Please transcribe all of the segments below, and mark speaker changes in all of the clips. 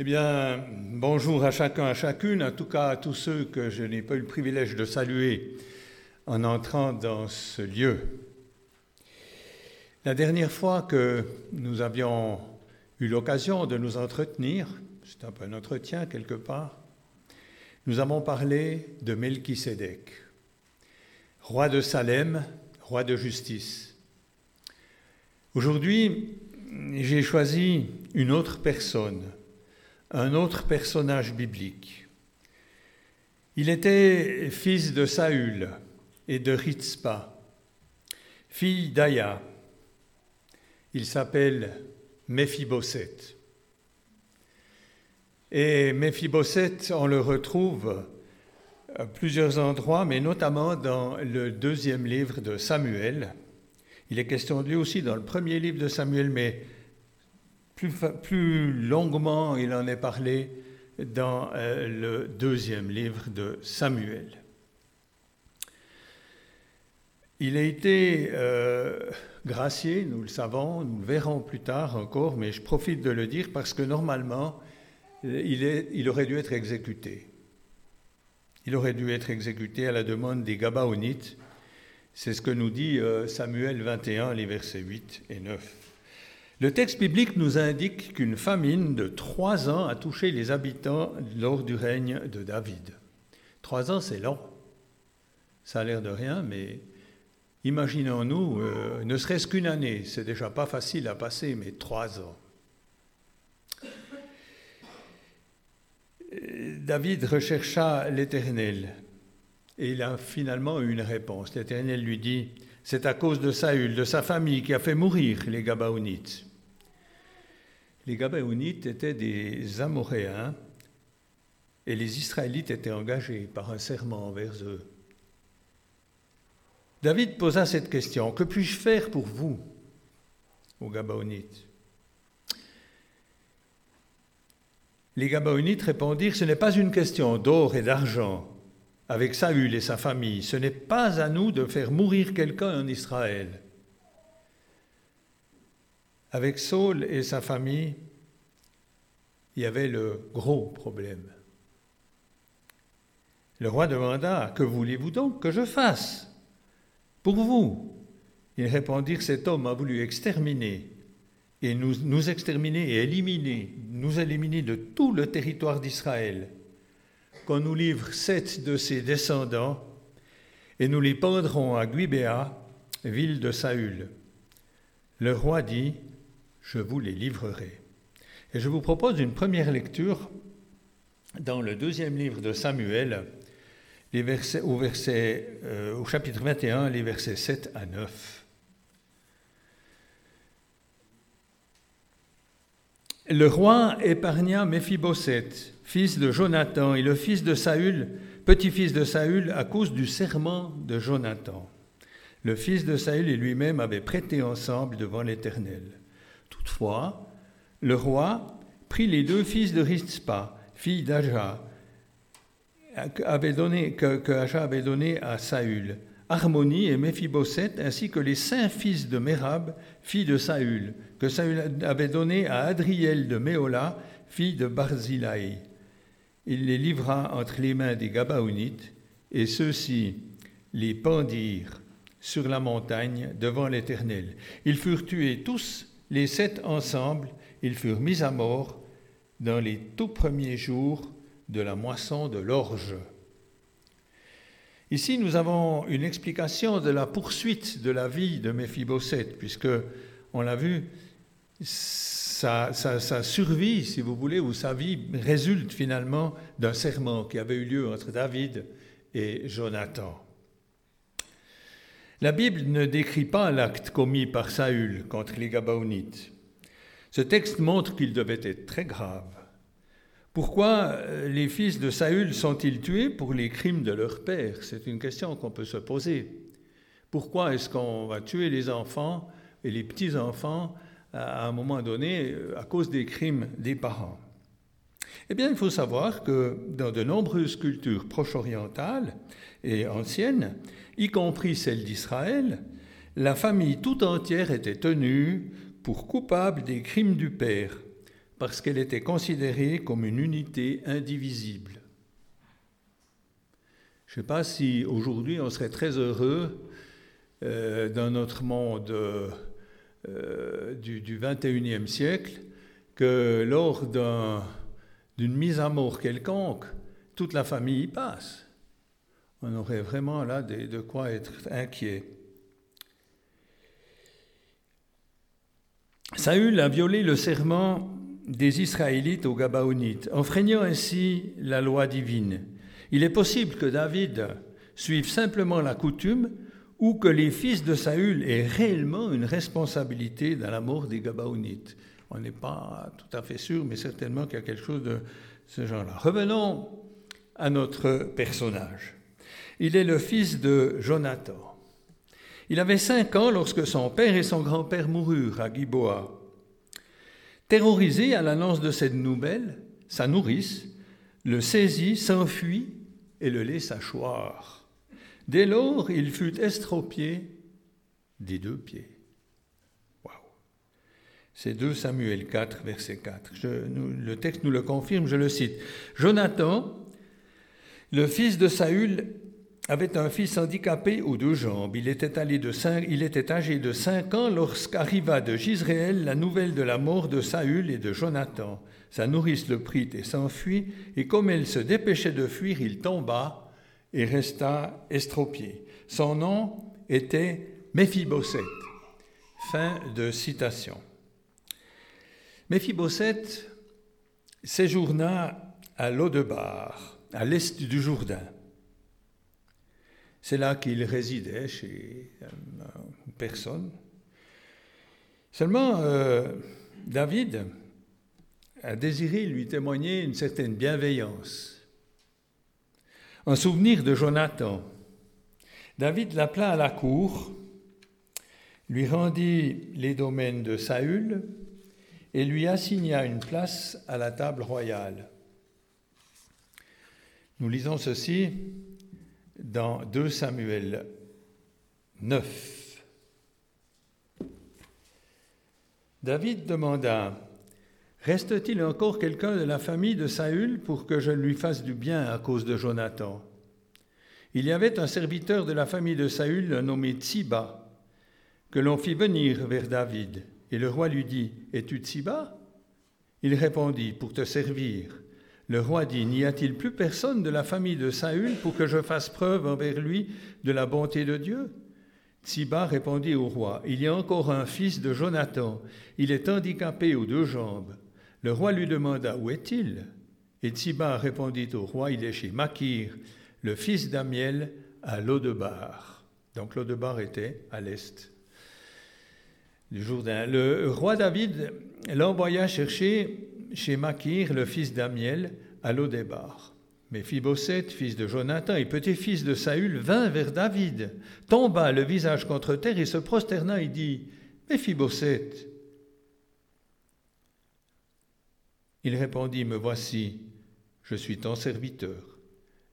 Speaker 1: Eh bien, bonjour à chacun, à chacune, en tout cas à tous ceux que je n'ai pas eu le privilège de saluer en entrant dans ce lieu. La dernière fois que nous avions eu l'occasion de nous entretenir, c'est un peu un entretien quelque part, nous avons parlé de Melchisédek, roi de Salem, roi de justice. Aujourd'hui, j'ai choisi une autre personne un autre personnage biblique. Il était fils de Saül et de Ritzpa, fille d'Aya. Il s'appelle Méphibosheth. Et Méphibosheth, on le retrouve à plusieurs endroits, mais notamment dans le deuxième livre de Samuel. Il est question de lui aussi dans le premier livre de Samuel, mais plus, longuement, il en est parlé dans euh, le deuxième livre de Samuel. Il a été euh, gracié, nous le savons, nous le verrons plus tard encore, mais je profite de le dire parce que normalement, il, est, il aurait dû être exécuté. Il aurait dû être exécuté à la demande des Gabaonites. C'est ce que nous dit euh, Samuel 21, les versets 8 et 9. Le texte biblique nous indique qu'une famine de trois ans a touché les habitants lors du règne de David. Trois ans, c'est long. Ça a l'air de rien, mais imaginons-nous, euh, ne serait-ce qu'une année, c'est déjà pas facile à passer, mais trois ans. David rechercha l'Éternel et il a finalement eu une réponse. L'Éternel lui dit, c'est à cause de Saül, de sa famille, qui a fait mourir les Gabaonites les Gabaonites étaient des Amoréens et les Israélites étaient engagés par un serment envers eux. David posa cette question, que puis-je faire pour vous, aux Gabaonites? Les Gabaonites répondirent, ce n'est pas une question d'or et d'argent avec Saül et sa famille, ce n'est pas à nous de faire mourir quelqu'un en Israël. Avec Saul et sa famille, il y avait le gros problème. Le roi demanda, Que voulez-vous donc que je fasse pour vous? Ils répondirent, Cet homme a voulu exterminer et nous, exterminer et éliminer, nous éliminer de tout le territoire d'Israël. Qu'on nous livre sept de ses descendants et nous les pendrons à Guibéa, ville de Saül. Le roi dit, je vous les livrerai. Et je vous propose une première lecture dans le deuxième livre de Samuel, euh, au chapitre 21, les versets 7 à 9. Le roi épargna Méphibosheth, fils de Jonathan, et le fils de Saül, petit-fils de Saül, à cause du serment de Jonathan. Le fils de Saül et lui-même avaient prêté ensemble devant l'Éternel. Toutefois, le roi prit les deux fils de Rizpa, fille d'Aja, avait donné, que, que Aja avait donné à Saül, Harmonie et Méphibosheth, ainsi que les cinq fils de Mérab, fille de Saül, que Saül avait donné à Adriel de Méola, fille de Barzilai. Il les livra entre les mains des Gabaonites, et ceux-ci les pendirent sur la montagne devant l'Éternel. Ils furent tués tous, les sept ensemble, ils furent mis à mort dans les tout premiers jours de la moisson de l'orge. Ici, nous avons une explication de la poursuite de la vie de Méphibosheth, puisque, on l'a vu, sa, survie, si vous voulez, ou sa vie résulte finalement d'un serment qui avait eu lieu entre David et Jonathan. La Bible ne décrit pas l'acte commis par Saül contre les Gabaonites. Ce texte montre qu'il devait être très grave. Pourquoi euh, les fils de Saül sont-ils tués pour les crimes de leur père? C'est une question qu'on peut se poser. Pourquoi est-ce qu'on va tuer les enfants et les petits-enfants à un moment donné euh, à cause des crimes des parents? Eh bien, il faut savoir que dans de nombreuses cultures proche-orientales et anciennes, y compris celle d'Israël, la famille tout entière était tenue pour coupable des crimes du père, parce qu'elle était considérée comme une unité indivisible. Je ne sais pas si aujourd'hui on serait très heureux euh, dans notre monde euh, du, du 21e siècle que lors d'une mise à mort quelconque, toute la famille y passe. On aurait vraiment là de quoi être inquiet. Saül a violé le serment des Israélites aux Gabaonites, enfreignant ainsi la loi divine. Il est possible que David suive simplement la coutume ou que les fils de Saül aient réellement une responsabilité dans la mort des Gabaonites. On n'est pas tout à fait sûr, mais certainement qu'il y a quelque chose de ce genre-là. Revenons à notre personnage. Il est le fils de Jonathan. Il avait cinq ans lorsque son père et son grand-père moururent à Giboa. Terrorisé à l'annonce de cette nouvelle, sa nourrice le saisit, s'enfuit et le laissa choir. Dès lors, il fut estropié des deux pieds. Wow. C'est 2 Samuel 4, verset 4. le texte nous le confirme, je le cite. Jonathan, le fils de Saül, avait un fils handicapé aux deux jambes. Il était, âgé de cinq ans lorsqu'arriva de Gisraël la nouvelle de la mort de Saül et de Jonathan. Sa nourrice le prit et s'enfuit, et comme elle se dépêchait de fuir, il tomba et resta estropié. Son nom était Méphibosheth. Fin de citation. Séjourna à Lodebar, à l'est du Jourdain. C'est là qu'il résidait chez une personne. Seulement, euh, David a désiré lui témoigner une certaine bienveillance. Un souvenir de Jonathan. David l'appela à la cour, lui rendit les domaines de Saül et lui assigna une place à la table royale. Nous lisons ceci dans 2 Samuel 9. David demanda, Reste-t-il encore quelqu'un de la famille de Saül pour que je lui fasse du bien à cause de Jonathan? Il y avait un serviteur de la famille de Saül nommé Tsiba, que l'on fit venir vers David. Et le roi lui dit, Es-tu Tsiba Il répondit, Pour te servir. Le roi dit, N'y a-t-il plus personne de la famille de Saül pour que je fasse preuve envers lui de la bonté de Dieu? Tsiba répondit au roi, Il y a encore un fils de Jonathan, il est handicapé aux deux jambes. Le roi lui demanda, Où est-il? Et Tsiba répondit au roi, Il est chez Makir, le fils d'Amiel, à Lodebar. Donc Lodebar était à l'est du Jourdain. Le roi David l'envoya chercher chez Makir, le fils d'Amiel, à Lodébar. Méphibosheth, fils de Jonathan et petit-fils de Saül, vint vers David, tomba le visage contre terre et se prosterna et dit Méphibosheth. Il répondit Me voici, je suis ton serviteur.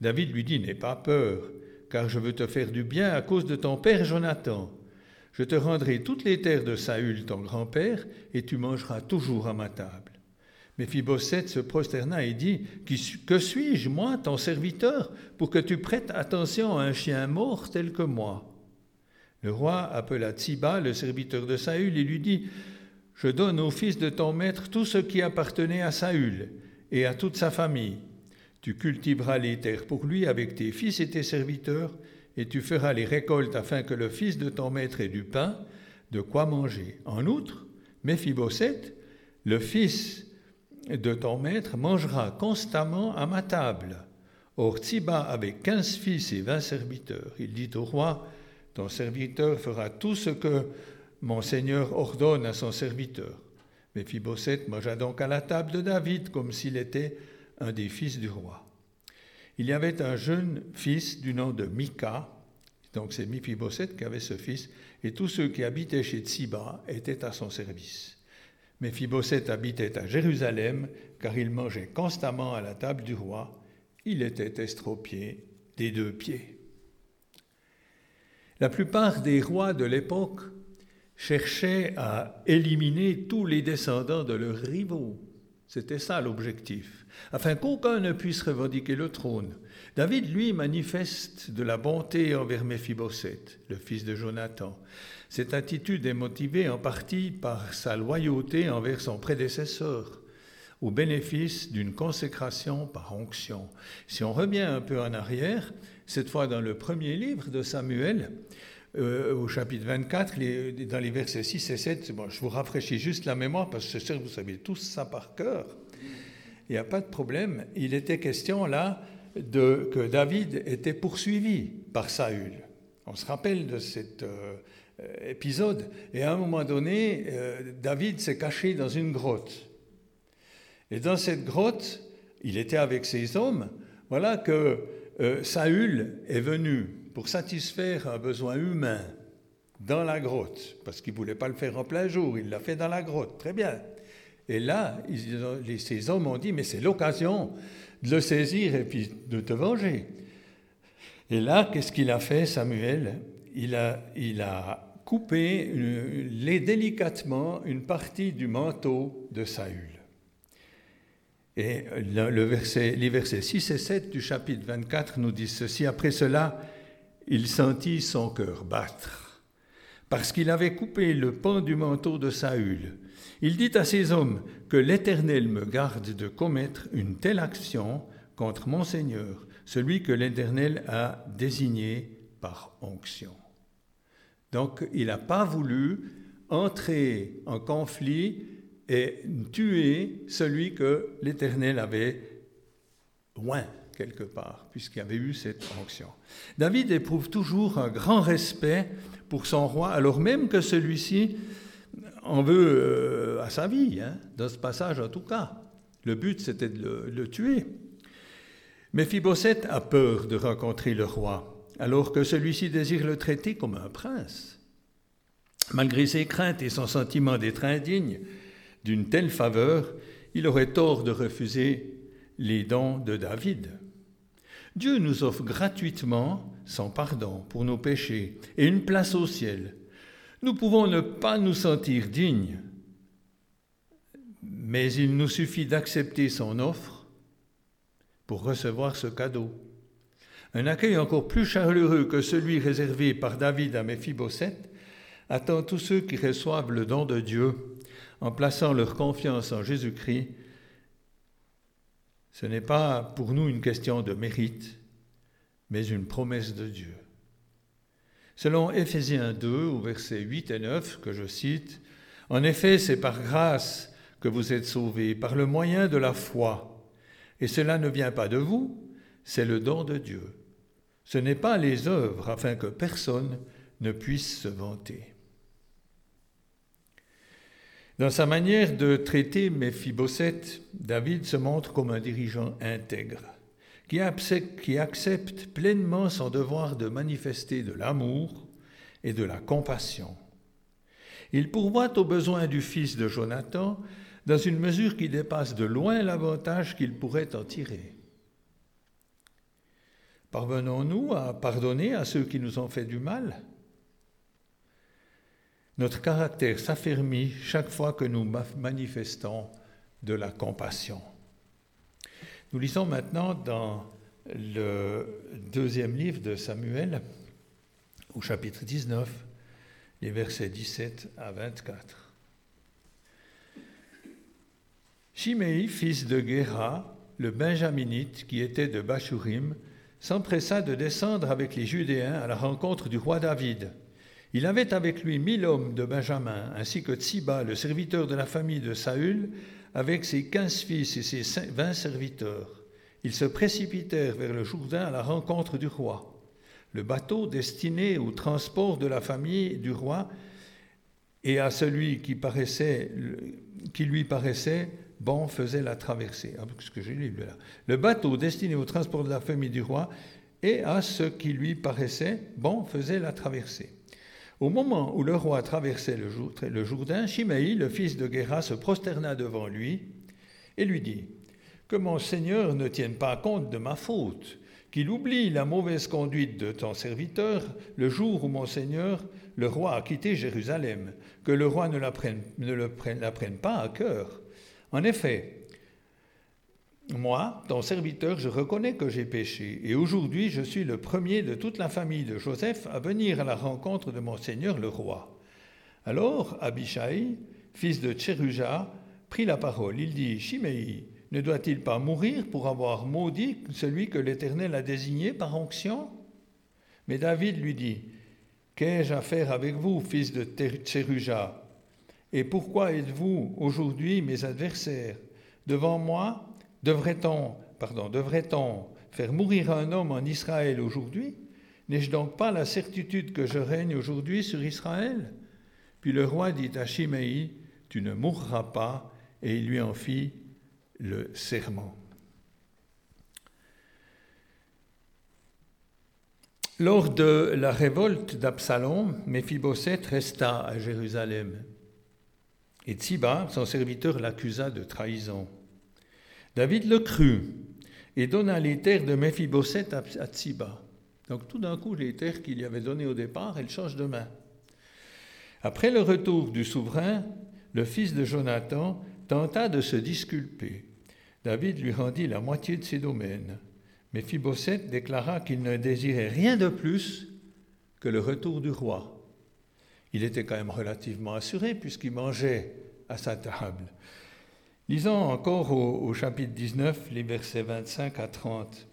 Speaker 1: David lui dit N'aie pas peur, car je veux te faire du bien à cause de ton père Jonathan. Je te rendrai toutes les terres de Saül, ton grand-père, et tu mangeras toujours à ma table. Méphibosheth se prosterna et dit Que suis-je, moi, ton serviteur, pour que tu prêtes attention à un chien mort tel que moi? Le roi appela Tsiba, le serviteur de Saül, et lui dit Je donne au fils de ton maître tout ce qui appartenait à Saül et à toute sa famille. Tu cultiveras les terres pour lui avec tes fils et tes serviteurs, et tu feras les récoltes afin que le fils de ton maître ait du pain, de quoi manger. En outre, Méphibosheth, le fils de ton maître mangera constamment à ma table. Or Tsiba avait quinze fils et vingt serviteurs. Il dit au roi, ton serviteur fera tout ce que mon Seigneur ordonne à son serviteur. Méphibosheth mangea donc à la table de David comme s'il était un des fils du roi. Il y avait un jeune fils du nom de Mika, donc c'est Méphibosheth qui avait ce fils, et tous ceux qui habitaient chez Tsiba étaient à son service. Méphibosheth habitait à Jérusalem, car il mangeait constamment à la table du roi. Il était estropié des deux pieds. La plupart des rois de l'époque cherchaient à éliminer tous les descendants de leurs rivaux. C'était ça l'objectif, afin qu'aucun ne puisse revendiquer le trône. David, lui, manifeste de la bonté envers Méphibosheth, le fils de Jonathan. Cette attitude est motivée en partie par sa loyauté envers son prédécesseur, au bénéfice d'une consécration par onction. Si on revient un peu en arrière, cette fois dans le premier livre de Samuel, euh, au chapitre 24, dans les versets 6 et 7, bon, je vous rafraîchis juste la mémoire parce que c'est sûr que vous savez tous ça par cœur. Il n'y a pas de problème. Il était question là de, que David était poursuivi par Saül. On se rappelle de cet euh, épisode. Et à un moment donné, euh, David s'est caché dans une grotte. Et dans cette grotte, il était avec ses hommes. Voilà que Saül est venu pour satisfaire un besoin humain dans la grotte, parce qu'il ne voulait pas le faire en plein jour, il l'a fait dans la grotte, très bien. Et là, ces hommes ont dit, mais c'est l'occasion de le saisir et puis de te venger. Et là, qu'est-ce qu'il a fait, Samuel? Il a, il a coupé les, délicatement une partie du manteau de Saül. Et le verset, les versets 6 et 7 du chapitre 24 nous disent ceci. Après cela, il sentit son cœur battre, parce qu'il avait coupé le pan du manteau de Saül. Il dit à ses hommes, Que l'Éternel me garde de commettre une telle action contre mon Seigneur, celui que l'Éternel a désigné par onction. Donc il n'a pas voulu entrer en conflit et tuer celui que l'Éternel avait loin quelque part, puisqu'il avait eu cette onction. David éprouve toujours un grand respect pour son roi, alors même que celui-ci en veut euh, à sa vie, hein, dans ce passage en tout cas. Le but, c'était de le, le tuer. Mais Phibosette a peur de rencontrer le roi, alors que celui-ci désire le traiter comme un prince. Malgré ses craintes et son sentiment d'être indigne d'une telle faveur, il aurait tort de refuser les dons de David. Dieu nous offre gratuitement son pardon pour nos péchés et une place au ciel. Nous pouvons ne pas nous sentir dignes, mais il nous suffit d'accepter son offre pour recevoir ce cadeau. Un accueil encore plus chaleureux que celui réservé par David à Méphibosheth attend tous ceux qui reçoivent le don de Dieu en plaçant leur confiance en Jésus-Christ ce n'est pas pour nous une question de mérite, mais une promesse de Dieu. Selon Éphésiens 2, au verset 8 et 9, que je cite, En effet, c'est par grâce que vous êtes sauvés, par le moyen de la foi. Et cela ne vient pas de vous, c'est le don de Dieu. Ce n'est pas les œuvres afin que personne ne puisse se vanter. Dans sa manière de traiter Méphibosheth, David se montre comme un dirigeant intègre, qui accepte pleinement son devoir de manifester de l'amour et de la compassion. Il pourvoit aux besoins du fils de Jonathan dans une mesure qui dépasse de loin l'avantage qu'il pourrait en tirer. Parvenons-nous à pardonner à ceux qui nous ont fait du mal? Notre caractère s'affermit chaque fois que nous manifestons de la compassion. Nous lisons maintenant dans le deuxième livre de Samuel, au chapitre 19, les versets 17 à 24. Shimei, fils de Gera, le benjaminite qui était de Bachurim, s'empressa de descendre avec les Judéens à la rencontre du roi David il avait avec lui mille hommes de Benjamin, ainsi que Tsiba, le serviteur de la famille de Saül, avec ses quinze fils et ses vingt serviteurs. Ils se précipitèrent vers le Jourdain à la rencontre du roi. Le bateau destiné au transport de la famille du roi et à celui qui, lui paraissait bon faisait la traversée. Ah. Le bateau destiné au transport de la famille du roi et à ce qui lui paraissait bon faisait la traversée. Au moment où le roi traversait le Jourdain, Chimaï, le fils de Guéra, se prosterna devant lui et lui dit Que mon Seigneur ne tienne pas compte de ma faute, qu'il oublie la mauvaise conduite de ton serviteur le jour où mon Seigneur, le roi, a quitté Jérusalem, que le roi ne la prenne, la prenne pas à cœur. En effet, moi, ton serviteur, je reconnais que j'ai péché, et aujourd'hui je suis le premier de toute la famille de Joseph à venir à la rencontre de mon Seigneur le roi. Alors Abishai, fils de Tcheruja, prit la parole. Il dit, Shimei, ne doit-il pas mourir pour avoir maudit celui que l'Éternel a désigné par onction? Mais David lui dit, Qu'ai-je à faire avec vous, fils de Tcheruja? Et pourquoi êtes-vous aujourd'hui mes adversaires? Devant moi, devrait-on, faire mourir un homme en Israël aujourd'hui? N'ai-je donc pas la certitude que je règne aujourd'hui sur Israël? Puis le roi dit à Shimei, Tu ne mourras pas, et il lui en fit le serment. Lors de la révolte d'Absalom, Méphibosheth resta à Jérusalem. Et Tsiba, son serviteur, l'accusa de trahison. David le crut et donna les terres de Méphibosheth à Tsiba. Donc tout d'un coup, les terres qu'il y avait données au départ, elles changent de main. Après le retour du souverain, le fils de Jonathan tenta de se disculper. David lui rendit la moitié de ses domaines. Mais déclara qu'il ne désirait rien de plus que le retour du roi. Il était quand même relativement assuré puisqu'il mangeait à sa table. Lisons encore au, chapitre 19, les versets 25 à 30.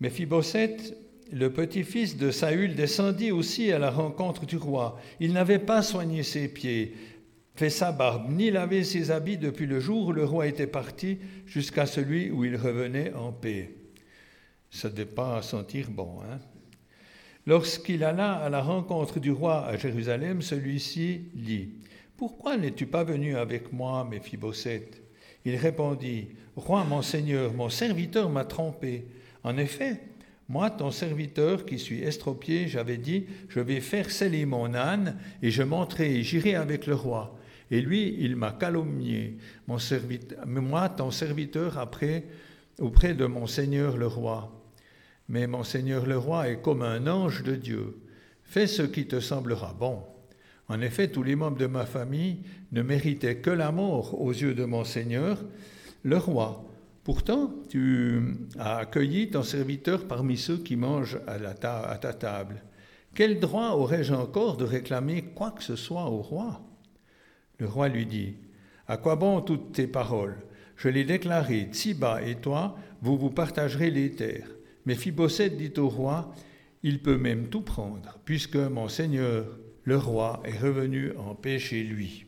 Speaker 1: Mais Phibosette, le petit-fils de Saül, descendit aussi à la rencontre du roi. Il n'avait pas soigné ses pieds, fait sa barbe, ni lavé ses habits depuis le jour où le roi était parti jusqu'à celui où il revenait en paix. Ça ne pas sentir bon. Hein? Lorsqu'il alla à la rencontre du roi à Jérusalem, celui-ci dit Pourquoi n'es-tu pas venu avec moi, Méphibosheth Il répondit Roi, mon seigneur, mon serviteur m'a trompé. En effet, moi, ton serviteur qui suis estropié, j'avais dit Je vais faire sceller mon âne et je monterai et j'irai avec le roi. Et lui, il m'a calomnié, mon moi, ton serviteur, après, auprès de mon Seigneur le roi. Mais mon Seigneur le roi est comme un ange de Dieu. Fais ce qui te semblera bon. En effet, tous les membres de ma famille ne méritaient que la mort aux yeux de mon Seigneur, le roi. Pourtant, tu as accueilli ton serviteur parmi ceux qui mangent à, ta table. Quel droit aurais-je encore de réclamer quoi que ce soit au roi? Le roi lui dit À quoi bon toutes tes paroles? Je l'ai déclaré, Tsiba et toi, vous vous partagerez les terres. Mais Phibosette dit au roi Il peut même tout prendre, puisque mon seigneur, le roi, est revenu en paix chez lui.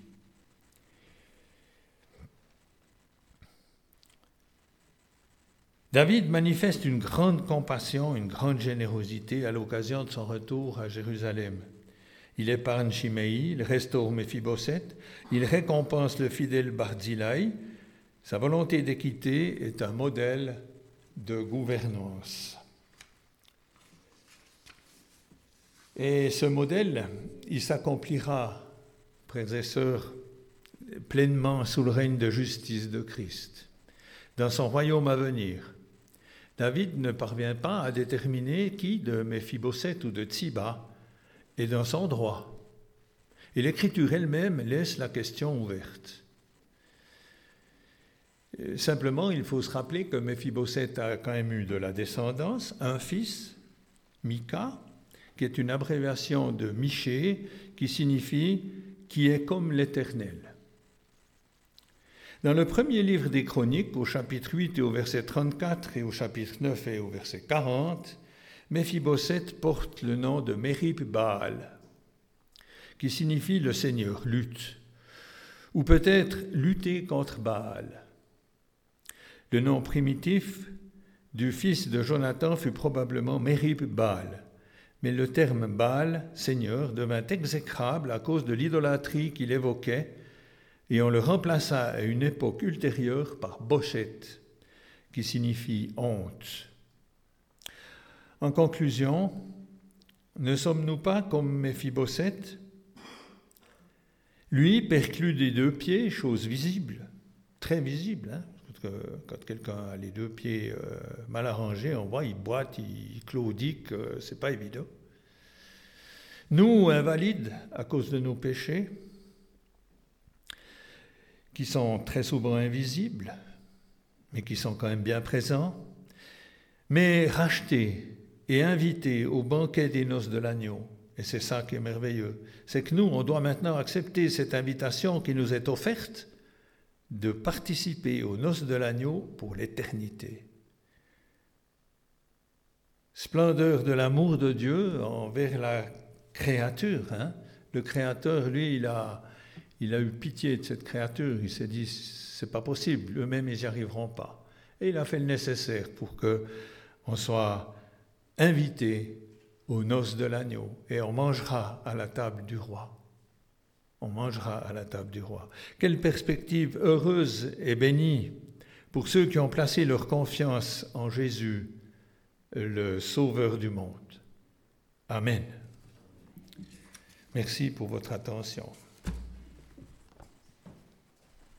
Speaker 1: David manifeste une grande compassion, une grande générosité à l'occasion de son retour à Jérusalem. Il épargne Shimei, il restaure Méphibosheth, il récompense le fidèle Barzilai. Sa volonté d'équité est un modèle de gouvernance. Et ce modèle, il s'accomplira, frères pleinement sous le règne de justice de Christ, dans son royaume à venir. David ne parvient pas à déterminer qui de Méphibosheth ou de Tsiba et dans son droit. Et l'Écriture elle-même laisse la question ouverte. Simplement, il faut se rappeler que Méphibosheth a quand même eu de la descendance, un fils, Mika, qui est une abréviation de Miché, qui signifie qui est comme l'Éternel. Dans le premier livre des Chroniques, au chapitre 8 et au verset 34 et au chapitre 9 et au verset 40, Méphibosheth porte le nom de Merib Baal, qui signifie le Seigneur lutte, ou peut-être lutter contre Baal. Le nom primitif du fils de Jonathan fut probablement Merib Baal, mais le terme Baal, Seigneur, devint exécrable à cause de l'idolâtrie qu'il évoquait, et on le remplaça à une époque ultérieure par Boshet, qui signifie honte. En conclusion, ne sommes-nous pas comme Méphibosheth? Lui, perclus des deux pieds, chose visible, très visible. Hein quand quelqu'un a les deux pieds euh, mal arrangés, on voit, il boite, il claudique, c'est pas évident. Nous, invalides à cause de nos péchés, qui sont très souvent invisibles, mais qui sont quand même bien présents, mais rachetés et invités au banquet des noces de l'agneau. Et c'est ça qui est merveilleux. C'est que nous, on doit maintenant accepter cette invitation qui nous est offerte de participer aux noces de l'agneau pour l'éternité. Splendeur de l'amour de Dieu envers la créature. Hein. Le Créateur, lui, il a, il a eu pitié de cette créature. Il s'est dit, c'est pas possible, eux-mêmes, ils n'y arriveront pas. Et il a fait le nécessaire pour que on soit invité aux noces de l'agneau et on mangera à la table du roi. On mangera à la table du roi. Quelle perspective heureuse et bénie pour ceux qui ont placé leur confiance en Jésus, le Sauveur du monde. Amen. Merci pour votre attention.